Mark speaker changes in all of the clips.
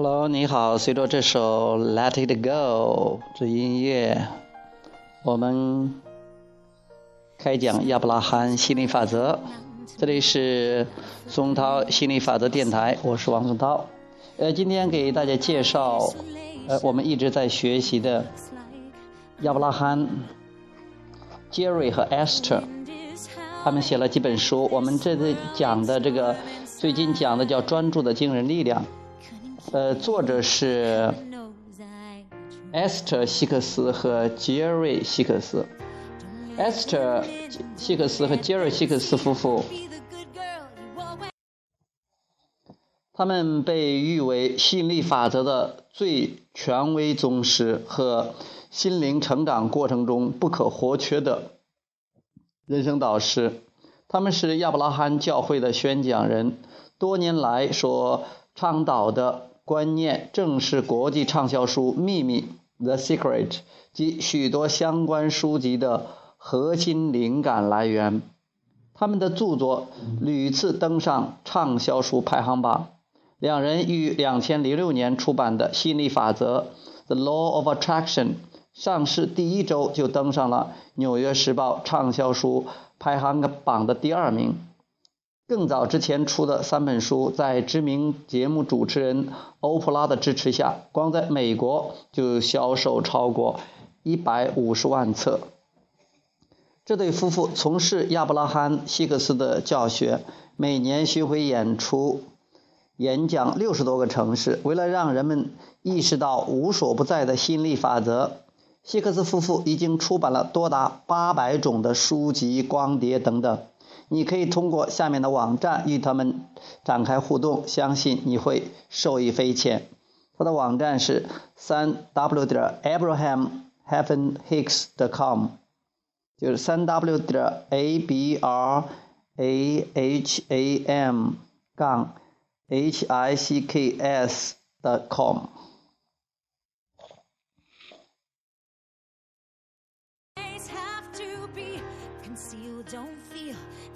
Speaker 1: Hello，你好。随着这首《Let It Go》这音乐，我们开讲亚伯拉罕心理法则。这里是松涛心理法则电台，我是王松涛。呃，今天给大家介绍，呃，我们一直在学习的亚伯拉罕、Jerry 和 Esther，他们写了几本书。我们这次讲的这个，最近讲的叫《专注的惊人力量》。呃，作者是 Esther 希克斯和 Jerry 希克斯。Esther 希克斯和 Jerry 希克斯夫妇，他们被誉为吸引力法则的最权威宗师和心灵成长过程中不可或缺的人生导师。他们是亚伯拉罕教会的宣讲人，多年来所倡导的。观念正是国际畅销书《秘密》（The Secret） 及许多相关书籍的核心灵感来源。他们的著作屡次登上畅销书排行榜。两人于2006年出版的《吸引力法则》（The Law of Attraction） 上市第一周就登上了《纽约时报》畅销书排行榜的第二名。更早之前出的三本书，在知名节目主持人欧普拉的支持下，光在美国就销售超过一百五十万册。这对夫妇从事亚伯拉罕·希克斯的教学，每年巡回演出、演讲六十多个城市。为了让人们意识到无所不在的吸引力法则，希克斯夫妇已经出版了多达八百种的书籍、光碟等等。你可以通过下面的网站与他们展开互动，相信你会受益匪浅。他的网站是三 w 点 abraham hyphen hicks dot com，就是三 w 点 a b r a h a m 杠 h i c k s 的 com。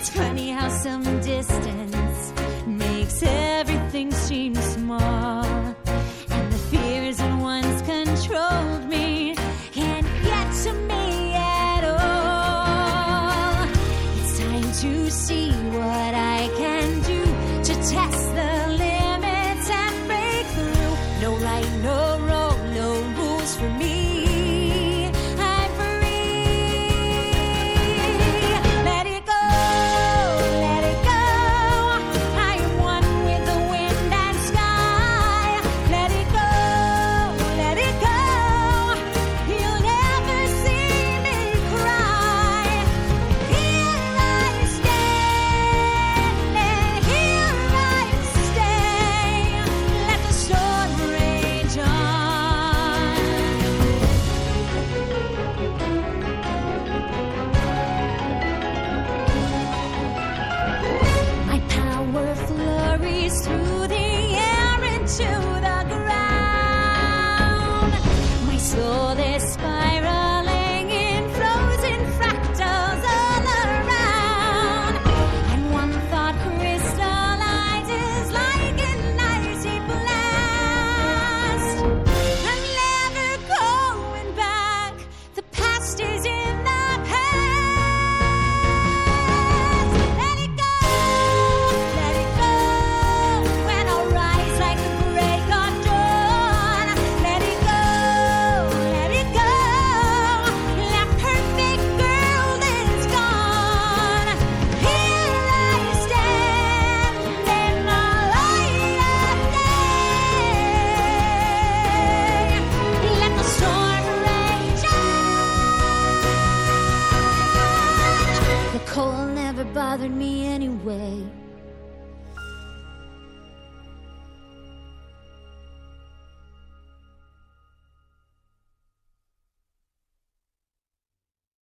Speaker 1: It's funny how some distance makes everything seem small. And the fears that once controlled me can't get to me at all. It's time to see what I can do to test the limits and break through. No right, no wrong, no rules for me.